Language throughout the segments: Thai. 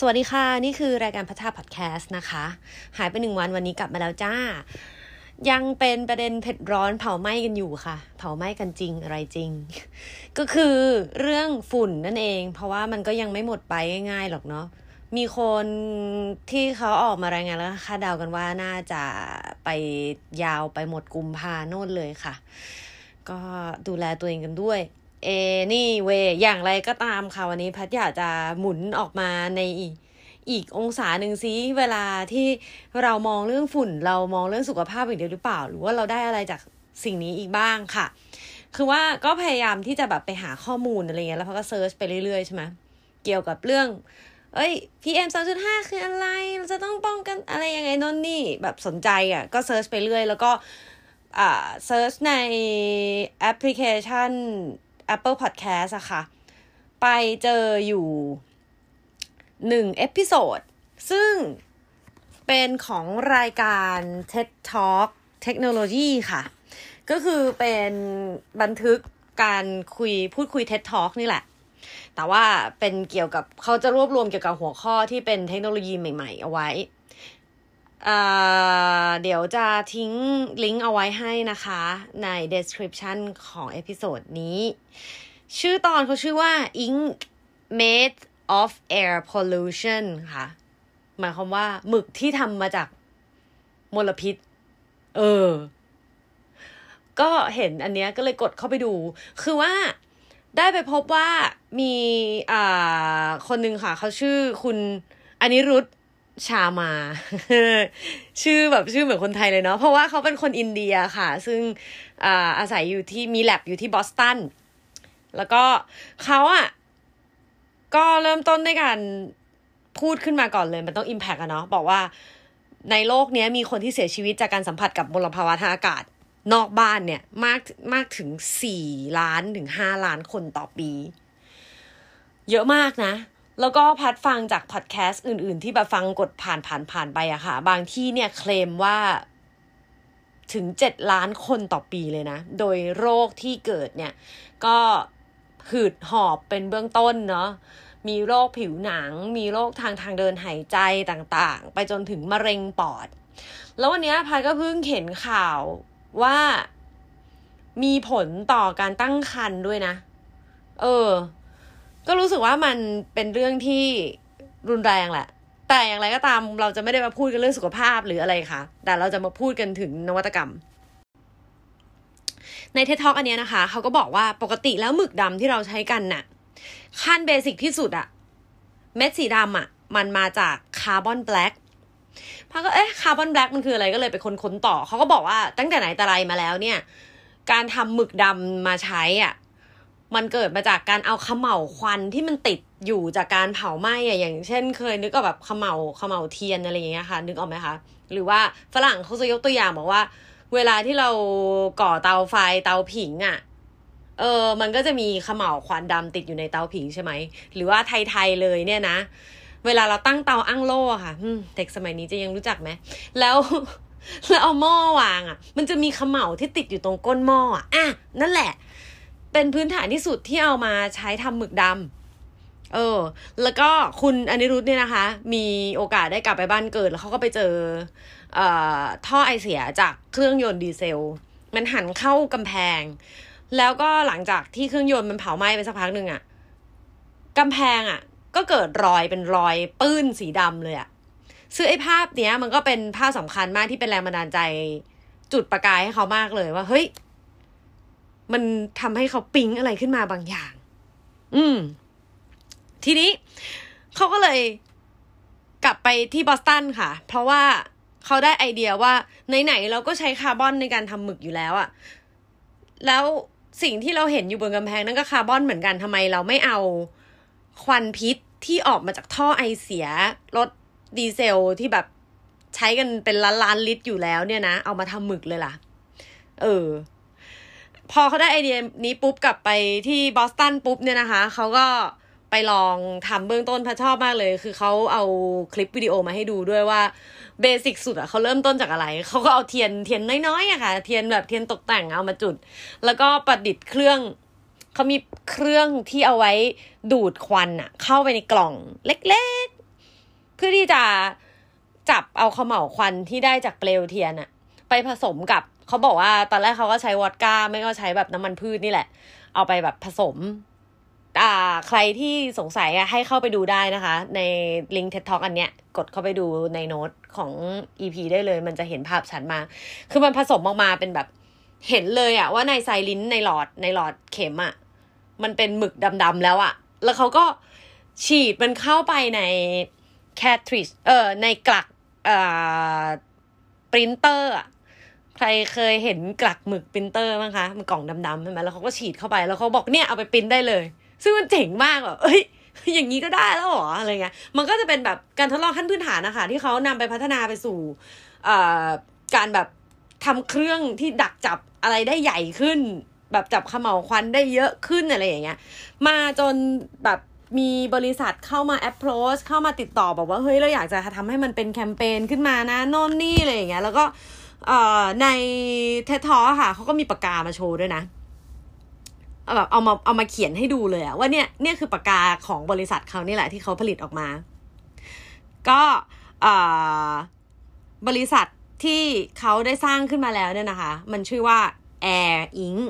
สวัสดีค่ะ นี่คือรายการพัฒนาพอดแคสต์นะคะ หายไปหนึ่งวันวันนี้กลับมาแล้วจ้า ยังเป็นประเด็นเผ็ดร้อนเผาไหม้กันอยู่ค่ะ เผาไหม้กันจริงอะไรจริง ก็คือเรื่องฝุ่นนั่นเอง เพราะว่ามันก็ยังไม่หมดไปง่ายๆหรอกเนาะมีคนที่เขาออกมารายงานแล้วคาดเดากันว่าน่าจะไปยาวไปหมดกุมภาโน่นเลยค่ะ ก็ดูแลตัวเองกันด้วย anyway อย่างไรก็ตามค่ะวันนี้พัดอยากจะหมุนออกมาในอีกองศาหนึ่งซิเวลาที่เรามองเรื่องฝุ่น เรามองเรื่องสุขภาพอย่างเดียวหรือเปล่า หรือว่าเราได้อะไรจากสิ่งนี้อีกบ้างค่ะ คือว่าก็พยายามที่จะแบบไปหาข้อมูลอะไรเงี้ยแล้วพอก็ search ไปเรื่อยๆใช่ไหมเกี่ยวกับเรื่อง เอ้ย PM 2.5 คืออะไรเราจะต้องป้องกันอะไรยังไงนนนี่แบบสนใจอะก็ search ไปเรื่อย แล้วก็อ่า search ในแอปพลิเคชัน Apple Podcast อะค่ะ ไปเจออยู่หนึ่ง episode ซึ่งเป็นของรายการ TED Talk เทคโนโลยีค่ะ ก็คือเป็นบันทึกการคุยพูดคุย TED Talk นี่แหละ แต่ว่าเป็นเกี่ยวกับเขาจะรวบรวมเกี่ยวกับหัวข้อที่เป็นเทคโนโลยีใหม่ ๆ เอาไว้ เดี๋ยวจะทิ้งลิงก์เอาไว้ให้นะคะใน description ของ episode นี้ ชื่อตอนเขาชื่อว่า ink made of air pollution ค่ะ หมายความว่าหมึกที่ทำมาจากมลพิษ เออ ก็เห็นอันเนี้ยก็เลยกดเข้าไปดู คือว่าได้ไปพบว่ามีอ่าคนหนึ่งค่ะ เขาชื่อคุณอนิรุต ชามา ชื่อแบบชื่อเหมือนคนไทยเลยเนาะเพราะว่าเขาเป็นคนอินเดียค่ะ ซึ่งอาศัยอยู่ที่มีแลบอยู่ที่บอสตันแล้วก็เขาอะก็เริ่มต้นในการพูดขึ้นมาก่อนเลยมันต้องอิมแพกอะเนาะบอกว่าในโลกนี้มีคนที่เสียชีวิตจากการสัมผัสกับมลภาวะทางอากาศ นอกบ้านเนี่ยมากมากถึงสี่ล้านถึงห้าล้านคนต่อปี เยอะมากนะ แล้วก็พัดฟังจากพอดแคสต์อื่น ๆ ที่แบบฟังกดผ่านผ่านผ่านไปอะค่ะ บางที่เนี่ยเคลมว่าถึงเจ็ดล้านคนต่อปีเลยนะ โดยโรคที่เกิดเนี่ย ก็หืดหอบเป็นเบื้องต้นเนาะ มีโรคผิวหนัง มีโรคทางทางเดินหายใจต่างๆ ไปจนถึงมะเร็งปอด แล้ววันนี้พายก็เพิ่งเห็นข่าวว่ามีผลต่อการตั้งครรภ์ด้วยนะ เออ ก็รู้สึกว่ามันเป็นเรื่องที่รุนแรงแหละ แต่อย่างไรก็ตามเราจะไม่ได้มาพูดกันเรื่องสุขภาพหรืออะไรคะแต่เราจะมาพูดกันถึงนวัตกรรม ใน TED Talk อันนี้นะคะ เขาก็บอกว่าปกติแล้วหมึกดำที่เราใช้กันน่ะขั้น basic ที่สุดอะเม็ดสีดำอะมันมาจาก carbon black พัดก็เอ๊ะ carbon black มันคืออะไรก็เลยไปค้นๆต่อ เขาก็บอกว่าตั้งแต่ไหนแต่ไรมาแล้วเนี่ย การทำหมึกดำมาใช้อะ มันเกิดมาจากการเอาขมเหลาควันที่มันติดอยู่จากการเผาไหม้อะอย่างเช่น เคยนึกก็แบบขมเหลาขมเหลาเทียนอะไรอย่างเงี้ยค่ะ นึกออกไหมคะ หรือว่าฝรั่งเขาจะยกตัวอย่างบอกว่า เวลาที่เราก่อเตาไฟเตาผิงอะ่ะเออ มันก็จะมีขมเหลาควันดำติดอยู่ในเตาผิงใช่ไหม หรือว่าไทยๆเลยเนี่ยนะ เวลาเราตั้งเตาอั้งโล่ค่ะเด็กสมัยนี้จะยังรู้จักไหม แล้วแล้วเอาหม้อวางอะ่ะ มันจะมีขมเหลาที่ติดอยู่ตรงก้นหม้ออะอะนั่นแหละ เป็นพื้นฐานที่สุดที่เอามาใช้ทำหมึกดำเออ แล้วก็คุณอนิรุธเนี่ยนะคะ มีโอกาสได้กลับไปบ้านเกิด แล้วเขาก็ไปเจอท่อไอเสียจากเครื่องยนต์ดีเซล มันหันเข้ากำแพง แล้วก็หลังจากที่เครื่องยนต์มันเผาไหม้ไปสักพักหนึ่งอะ่ะกำแพงอะ่ะ ก็เกิดรอยเป็นรอยปื้นสีดำเลยอะ่ะซึ่งไอ้ภาพเนี้ยมันก็เป็นภาพสำคัญมากที่เป็นแรงบันดาลใจจุดประกายให้เขามากเลยว่า เฮ้ย มันทำให้เขาปิ๊งอะไรขึ้นมาบางอย่าง อืม ทีนี้เขาก็เลยกลับไปที่บอสตันค่ะ เพราะว่าเขาได้ไอเดียว่าไหนๆเราก็ใช้คาร์บอนในการทำหมึกอยู่แล้วอะแล้วสิ่งที่เราเห็นอยู่บนกำแพงนั่นก็คาร์บอนเหมือนกันทำไมเราไม่เอาควันพิษที่ออกมาจากท่อไอเสียรถดีเซลที่แบบใช้กันเป็นล้านล้านลิตรอยู่แล้วเนี่ยนะ เอามาทำหมึกเลยล่ะ เออ พอเขาได้ไอเดียนี้ปุ๊บกลับไปที่บอสตันปุ๊บเนี่ยนะคะเขาก็ไปลองทำเบื้องต้นพัดชอบมากเลย คือเขาเอาคลิปวิดีโอมาให้ดูด้วยว่า basic สุดอะเขาเริ่มต้นจากอะไร เขาก็เอาเทียนเทียนน้อยๆอะค่ะ เทียนแบบเทียนตกแต่งเอามาจุด แล้วก็ประดิษฐ์เครื่องเขามีเครื่องที่เอาไว้ดูดควันอะเข้าไปในกล่องเล็กๆ เพื่อที่จะจับเอาเขม่าควันที่ได้จากเปลวเทียนอะไปผสมกับ เขาบอกว่าตอนแรกเขาก็ใช้วอดก้า ไม่ก็ใช้แบบน้ำมันพืชนี่แหละ เอาไปแบบผสมอ่าใครที่สงสัยอะให้เข้าไปดูได้นะคะ ในลิงก์ TED Talk อันเนี้ย กดเข้าไปดูในโน้ตของ EP ได้เลย มันจะเห็นภาพชัดมากคือมันผสมออกมาเป็นแบบเห็นเลยอะว่าใน syringe ในหลอดในหลอดเข็มอะมันเป็นหมึกดำๆแล้วอะแล้วเขาก็ฉีดมันเข้าไปใน cartridge เออในกลักเอ่อปรินเตอร์อะ ใครเคยเห็นกลักหมึกปรินเตอร์มั้งคะมันกล่องดำๆใช่ไหมแล้วเขาก็ฉีดเข้าไปแล้วเขาบอกเนี่ยเอาไปปรินได้เลย ซึ่งมันเจ๋งมากแบบเอ้ยอย่างนี้ก็ได้แล้วเหรออะไรเงี้ย มันก็จะเป็นแบบการทดลองขั้นพื้นฐานนะคะที่เขานำไปพัฒนาไปสู่การแบบทำเครื่องที่ดักจับอะไรได้ใหญ่ขึ้น แบบจับขมเหลาควันได้เยอะขึ้นอะไรอย่างเงี้ย มาจนแบบมีบริษัทเข้ามา approach เข้ามาติดต่อบอกว่าเฮ้ยเราอยากจะทำให้มันเป็นแคมเปญขึ้นมานะโน่นนี่อะไรอย่างเงี้ยแล้วก็ ในเททอค่ะเขาก็มีปากกามาโชว์ด้วยนะเอาแบบเอามาเอามาเขียนให้ดูเลยอะว่าเนี่ยเนี่ยคือปากกาของบริษัทเขานี่แหละที่เขาผลิตออกมา ก็บริษัทที่เขาได้สร้างขึ้นมาแล้วเนี่ยนะคะ มันชื่อว่า Air Ink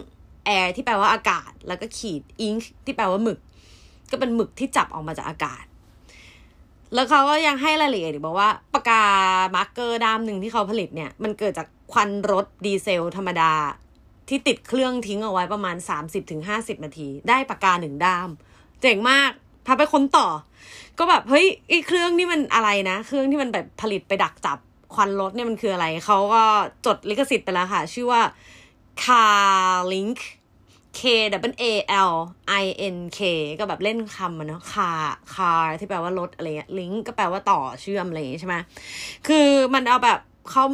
Air ที่แปลว่าอากาศ แล้วก็ขีด Ink ที่แปลว่าหมึก ก็เป็นหมึกที่จับออกมาจากอากาศ แล้วเขาก็ยังให้รายละเอียดบอกว่าปากกา marker ด้ามหนึ่งที่เขาผลิตเนี่ย มันเกิดจากควันรถดีเซลธรรมดา ที่ติดเครื่องทิ้งเอาไว้ประมาณ 30-50 นาที ได้ปากกาหนึ่งด้าม เจ๋งมากพาไปค้นต่อ ก็แบบเฮ้ยไอ้เครื่องนี่มันอะไรนะ เครื่องที่มันแบบผลิตไปดักจับควันรถเนี่ยมันคืออะไร เขาก็จดลิขสิทธิ์ไปแล้วค่ะ ชื่อว่า Carlink K W A L I N K ก็แบบเล่นคำมันเนาะ car car ที่แปลว่ารถอะไรเงี้ย link ก็แปลว่าต่อเชื่อมอะไรใช่ไหมคือมันเอาแบบเขา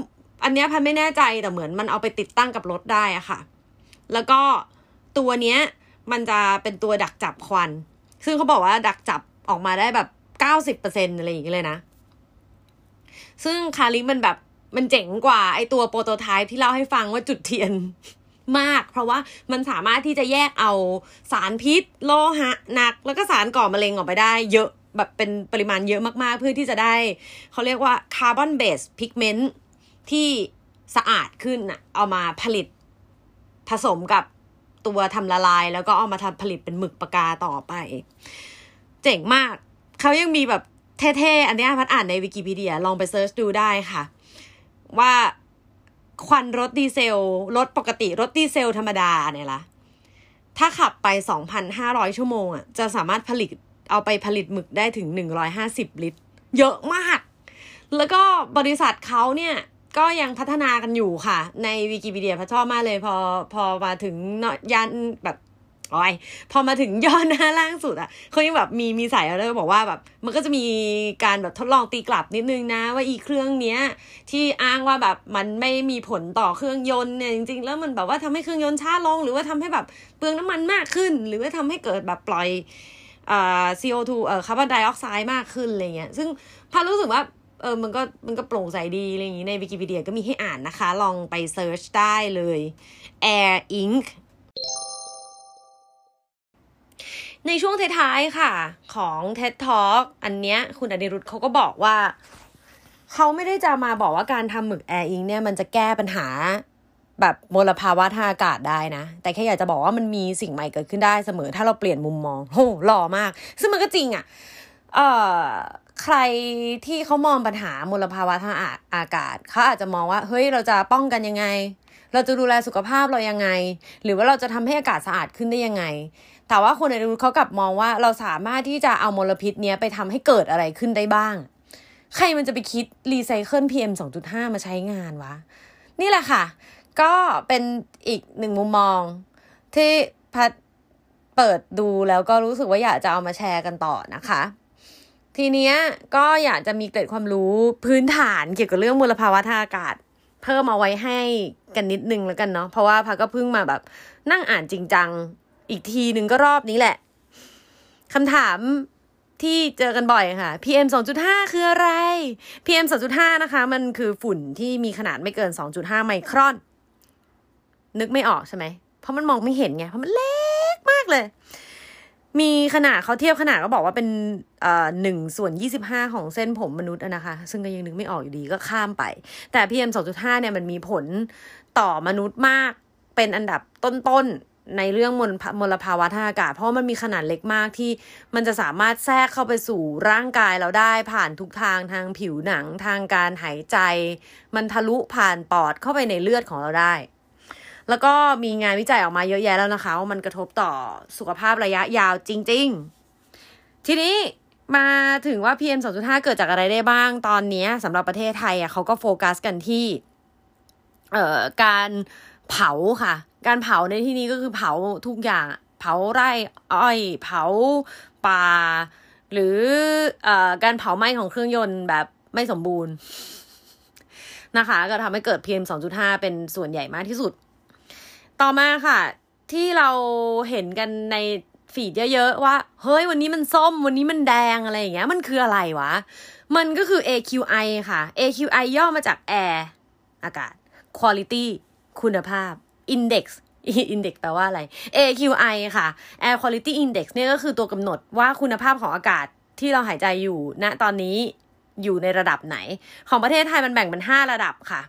อันเนี้ยพันไม่แน่ใจแต่เหมือนมันเอาไปติดตั้งกับรถได้อะค่ะ แล้วก็ตัวเนี้ยมันจะเป็นตัวดักจับควัน ซึ่งเขาบอกว่าดักจับออกมาได้แบบเก้าสิบเปอร์เซ็นอะไรอย่างเงี้ยเลยนะ ซึ่ง Kaalink มันแบบมันเจ๋งกว่าไอตัว prototype ที่เล่าให้ฟังว่าจุดเทียน มาก เพราะว่ามันสามารถที่จะแยกเอาสารพิษ โลหะหนัก แล้วก็สารก่อมะเร็งออกไปได้ เยอะแบบเป็นปริมาณเยอะมากๆ เพื่อที่จะได้ เขาเรียกว่า carbon-based pigmentที่สะอาดขึ้นอะเอามาผลิตผสมกับตัวทำละลาย แล้วก็เอามาทำผลิตเป็นหมึกปากกาต่อไป เจ๋งมากเขายังมีแบบเท่ๆ อันนี้พัดอ่านในวิกิพีเดียลองไป search ดูได้ค่ะ ว่า ควันรถดีเซล รถปกติรถดีเซลธรรมดาเนี่ยละถ้าขับไป 2,500 ชั่วโมงอะจะสามารถผลิตเอาไปผลิตหมึกได้ถึง 150 ลิตร เยอะมาก แล้วก็บริษัทเขาเนี่ยก็ยังพัฒนากันอยู่ค่ะ ในวิกิพีเดียพระชอบมากเลย พอพอมาถึงยานแบบ โอ้ยพอมาถึงยอดหน้าล่างสุดอะเขายังแบบมีมีใส่เลยบอกว่าแบบ มันก็จะมีการแบบทดลองตีกลับนิดนึงนะ ว่าอีเครื่องเนี้ย ที่อ้างว่าแบบมันไม่มีผลต่อเครื่องยนต์เนี่ยจริงๆ แล้วมันแบบว่าทำให้เครื่องยนต์ช้าลง หรือว่าทำให้แบบเปลืองน้ำมันมากขึ้น หรือว่าทำให้เกิดแบบปล่อยอ่า CO2 เอ่อคาร์บอนไดออกไซด์มากขึ้นอะไรเงี้ยซึ่งพัดรู้สึกว่าเออ มันก็ มันก็โปร่งใสดีอะไรอย่างงี้ ในวิกิพีเดียก็มีให้อ่านนะคะ ลองไป search ได้เลย Air Ink ในช่วงท้ายๆค่ะ ของ TED Talk อันเนี้ยคุณอนิรุตเขาก็บอกว่า เขาไม่ได้จะมาบอกว่าการทำหมึก Air Ink เนี่ยมันจะแก้ปัญหาแบบมลภาวะทางอากาศได้นะ แต่แค่อยากจะบอกว่ามันมีสิ่งใหม่เกิดขึ้นได้เสมอ ถ้าเราเปลี่ยนมุมมองโหหล่อมาก ซึ่งมันก็จริงอะ่ะเอ่อใครที่เขามองปัญหามลภาวะทางอากาศเขาอาจจะมองว่า เฮ้ยเราจะป้องกันยังไง เราจะดูแลสุขภาพเรายังไง หรือว่าเราจะทำให้อากาศสะอาดขึ้นได้ยังไง แต่ว่าคนในรู้เขากลับมองว่าเราสามารถที่จะเอามลพิษเนี้ยไปทำให้เกิดอะไรขึ้นได้บ้าง ใครมันจะไปคิดรีไซเคิล PM 2.5มสองจุดห้ามาใช้งานวะ นี่แหละค่ะ ก็เป็นอีกหนึ่งมุมมอง ที่พัดเปิดดูแล้วก็รู้สึกว่าอยากจะเอามาแชร์กันต่อนะคะ ทีเนี้ยก็อยากจะมีเกร็ดความรู้พื้นฐานเกี่ยวกับเรื่องมลภาวะทางอากาศ เพิ่มเอาไว้ให้กันนิดนึงแล้วกันเนาะเพราะว่าพัดก็เพิ่งมาแบบนั่งอ่านจริงจัง อีกทีหนึ่งก็รอบนี้แหละคำถามที่เจอกันบ่อยค่ะ PM 2.5 คืออะไร PM 2.5 นะคะ มันคือฝุ่นที่มีขนาดไม่เกิน 2.5 ไมครอน นึกไม่ออกใช่ไหม เพราะมันมองไม่เห็นไง เพราะมันเล็กมากเลย มีขนาดเขาเทียบขนาดก็บอกว่าเป็นหนึ่งส่วนยี่สิบห้าของเส้นผมมนุษย์นะคะ ซึ่งก็ยังนึกไม่ออกอยู่ดีก็ข้ามไป แต่ PM 2.5 เนี่ยมันมีผลต่อมนุษย์มาก เป็นอันดับต้นๆ ในเรื่องมลมลภาวะทางอากาศ เพราะมันมีขนาดเล็กมากที่มันจะสามารถแทรกเข้าไปสู่ร่างกายเราได้ผ่านทุกทางทางผิวหนังทางการหายใจ มันทะลุผ่านปอดเข้าไปในเลือดของเราได้ แล้วก็มีงานวิจัยออกมาเยอะแยะแล้วนะคะว่ามันกระทบต่อสุขภาพระยะยาวจริง ๆ ทีนี้มาถึงว่า PM 2.5 เกิดจากอะไรได้บ้างตอนนี้สำหรับประเทศไทยอะเขาก็โฟกัสกันที่ เอ่อการเผาค่ะ การเผาในที่นี้ก็คือเผาทุกอย่าง เผาไร่อ้อย เผาป่า หรืออการเผาไหม้ของเครื่องยนต์แบบไม่สมบูรณ์นะคะ ก็ทำให้เกิด PM 2.5 เป็นส่วนใหญ่มากที่สุด ต่อมาค่ะ ที่เราเห็นกันในฟีดเยอะๆว่า เฮ้ย วันนี้มันส้ม วันนี้มันแดงอะไรอย่างเงี้ย มันคืออะไรวะ มันก็คือ AQI ค่ะ AQI ย่อมาจาก Air อากาศ Quality คุณภาพ Index Index แปลว่าอะไร AQI ค่ะ Air Quality Index เนี่ยก็คือตัวกำหนดว่าคุณภาพของอากาศที่เราหายใจอยู่ณตอนนี้อยู่ในระดับไหน ของประเทศไทยมันแบ่งเป็น 5 ระดับค่ะ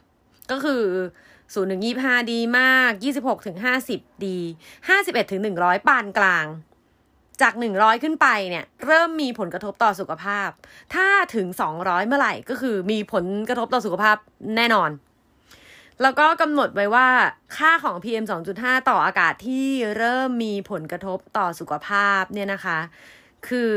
ก็คือ0ถึง25 ดีมาก 26ถึง50 ดี 51ถึง100 ปานกลาง จาก 100 ขึ้นไปเนี่ยเริ่มมีผลกระทบต่อสุขภาพ ถ้าถึง 200 เมื่อไหร่ก็คือมีผลกระทบต่อสุขภาพแน่นอน แล้วก็กำหนดไว้ว่าค่าของ PM 2.5 ต่ออากาศที่เริ่มมีผลกระทบต่อสุขภาพเนี่ยนะคะ คือ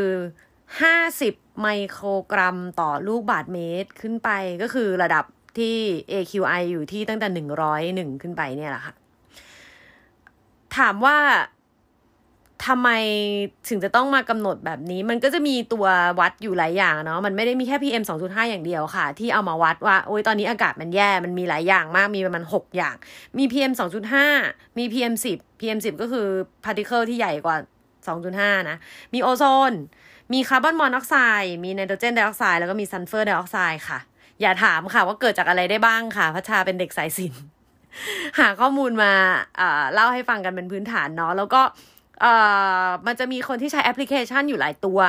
50 ไมโครกรัมต่อลูกบาทเมตรขึ้นไปก็คือระดับที่ AQI อยู่ที่ตั้งแต่หนึ่งร้อยหนึ่งขึ้นไปเนี่ยแหละค่ะ ถามว่า ทำไมถึงจะต้องมากำหนดแบบนี้ มันก็จะมีตัววัดอยู่หลายอย่างเนาะมันไม่ได้มีแค่ PM 2.5 อย่างเดียวค่ะ ที่เอามาวัดว่าโอ้ยตอนนี้อากาศมันแย่มันมีหลายอย่างมากมีประมาณ6อย่าง มี PM 2.5 มี PM 10 PM 10 ก็คือ particle ที่ใหญ่กว่า 2.5 นะ มีโอโซน มีคาร์บอนมอนอกไซด์มีไนโตรเจนไดออกไซด์แล้วก็มีซัลเฟอร์ไดออกไซด์ค่ะ อย่าถามค่ะว่าเกิดจากอะไรได้บ้างค่ะพัชชาเป็นเด็กสายศิลป์หาข้อมูลมาเล่าให้ฟังกันเป็นพื้นฐานเนาะแล้วก็ มันจะมีคนที่ใช้แอปพลิเคชันอยู่หลายตัว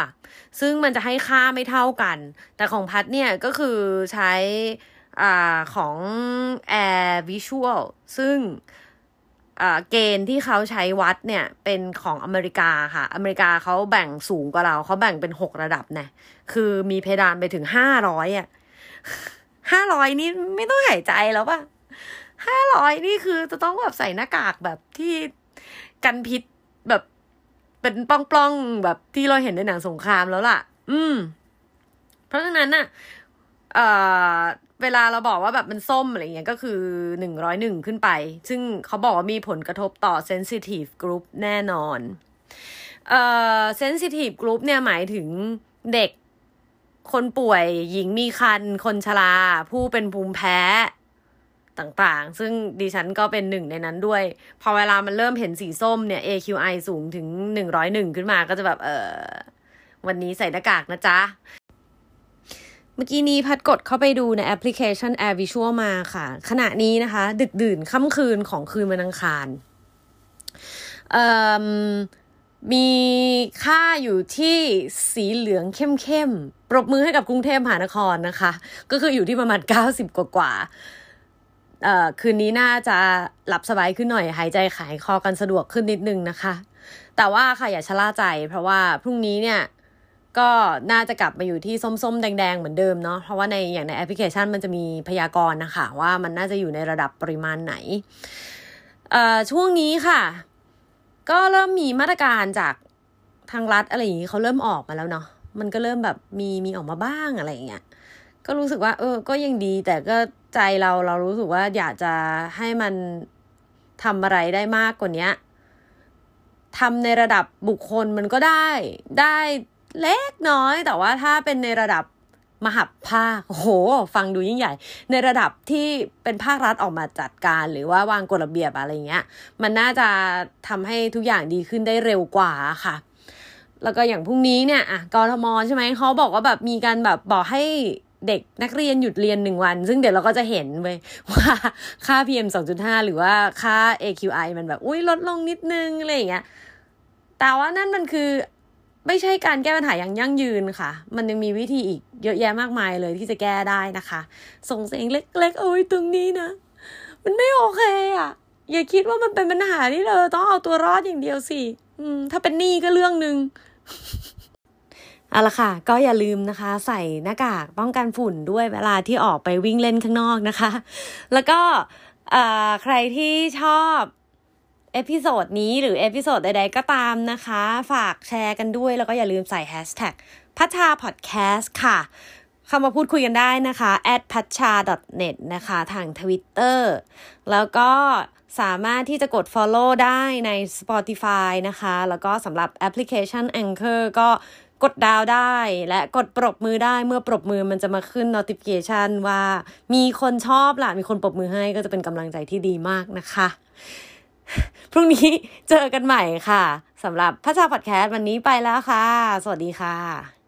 ซึ่งมันจะให้ค่าไม่เท่ากัน แต่ของพัดเนี่ยก็คือใช้อของ Air Visual ซึ่งเกณฑ์ที่เขาใช้วัดเนี่ยเป็นของอเมริกาค่ะ อเมริกาเขาแบ่งสูงกว่าเรา เขาแบ่งเป็นหกระดับนี่คือมีเพดานไปถึงห้าร้อยอะห้าร้อยนี่ไม่ต้องหายใจแล้วป่ะห้าร้อยนี่คือจะต้องแบบใส่หน้ากากแบบที่กันพิษ เป็นปล้องๆแบบที่เราเห็นในหนังสงครามแล้วล่ะ อืม เพราะฉะนั้นน่ะ เอ่อ เวลาเราบอกว่าแบบมันส้มอะไรเงี้ยก็คือหนึ่งร้อยหนึ่งขึ้นไป ซึ่งเขาบอกว่ามีผลกระทบต่อ sensitive group แน่นอน เอ่อ sensitive group เนี่ยหมายถึงเด็กคนป่วยหญิงมีคัน คนชรา ผู้เป็นภูมิแพ้ ต่างๆ ซึ่งดิฉันก็เป็นหนึ่งในนั้นด้วย พอเวลามันเริ่มเห็นสีส้มเนี่ย AQI สูงถึงหนึ่งร้อยหนึ่งขึ้นมาก็จะแบบเออวันนี้ใส่หน้ากากนะจ๊ะ เมื่อกี้นี้พัดกดเข้าไปดูในแอปพลิเคชัน Air Visual มาค่ะ ขณะนี้นะคะ ดึกดื่นค่ำคืนของคืนวันอังคารมีค่าอยู่ที่สีเหลืองเข้มๆ ปรบมือให้กับกรุงเทพมหานครนะคะ ก็คืออยู่ที่ประมาณ 90 กว่ากว่า คืนนี้น่าจะหลับสบายขึ้นหน่อย หายใจขายคอกันสะดวกขึ้นนิดนึงนะคะ แต่ว่าค่ะอย่าชะล่าใจ เพราะว่าพรุ่งนี้เนี่ยก็น่าจะกลับมาอยู่ที่ส้มๆ แดง ๆ เหมือนเดิมเนาะเพราะว่าในอย่างในแอปพลิเคชันมันจะมีพยากรณ์นะคะ ว่ามันน่าจะอยู่ในระดับปริมาณไหนช่วงนี้ค่ะ ก็เริ่มมีมาตรการจากทางรัฐอะไรอย่างนี้เขาเริ่มออกมาแล้วเนาะมันก็เริ่มแบบมีมีออกมาบ้างอะไรอย่างเงี้ยก็รู้สึกว่า เออ ก็ยังดีแต่ก็ ใจเราเรารู้สึกว่าอยากจะให้มันทำอะไรได้มากกว่านี้ทำในระดับบุคคลมันก็ได้ ได้เล็กน้อย แต่ว่าถ้าเป็นในระดับมหับภาคโห ฟังดูยิ่งใหญ่ ในระดับที่เป็นภาครัฐออกมาจัดการหรือว่าวางกฎระเบียบอะไรเงี้ย มันน่าจะทำให้ทุกอย่างดีขึ้นได้เร็วกว่าค่ะ แล้วก็อย่างพรุ่งนี้เนี่ยอะกรทมใช่ไหมเขาบอกว่าแบบมีการแบบบอกให้ เด็กนักเรียนหยุดเรียนหนึ่งวัน ซึ่งเดี๋ยวเราก็จะเห็นเว้ยว่าค่า PM 2.5 หรือว่าค่า AQI มันแบบ อุ้ยลดลงนิดนึงอะไรอย่างเงี้ย แต่ว่านั่นมันคือไม่ใช่การแก้ปัญหาอย่างยั่งยืนค่ะ มันยังมีวิธีอีกเยอะแยะมากมายเลยที่จะแก้ได้นะคะ ส่งเสียงเล็กๆเอาไว้ตรงนี้นะ มันไม่โอเคอะ่ะ อย่าคิดว่ามันเป็นปัญหาที่เธอต้องเอาตัวรอดอย่างเดียวสิ อืม ถ้าเป็นหนี้ก็เรื่องหนึ่ง เอาละค่ะก็อย่าลืมนะคะ ใส่หน้ากากป้องกันฝุ่นด้วยเวลาที่ออกไปวิ่งเล่นข้างนอกนะคะ แล้วก็ใครที่ชอบ episode นี้หรือ episode ใดๆก็ตามนะคะ ฝากแชร์กันด้วย แล้วก็อย่าลืมใส่แฮชแท็กพัชชาพอดแคสต์ค่ะ เข้ามาพูดคุยกันได้นะคะ at p a c h a net นะคะ ทาง Twitter แล้วก็สามารถที่จะกด follow ได้ใน Spotify นะคะ แล้วก็สำหรับแอปพลิเคชัน Anchor ก็ กดดาวได้ และกดปรบมือได้เมื่อปรบมือมันจะมาขึ้น notification ว่ามีคนชอบล่ะ มีคนปรบมือให้ก็จะเป็นกำลังใจที่ดีมากนะคะ พรุ่งนี้เจอกันใหม่ค่ะสำหรับพระชาพอดแคสต์วันนี้ไปแล้วค่ะ สวัสดีค่ะ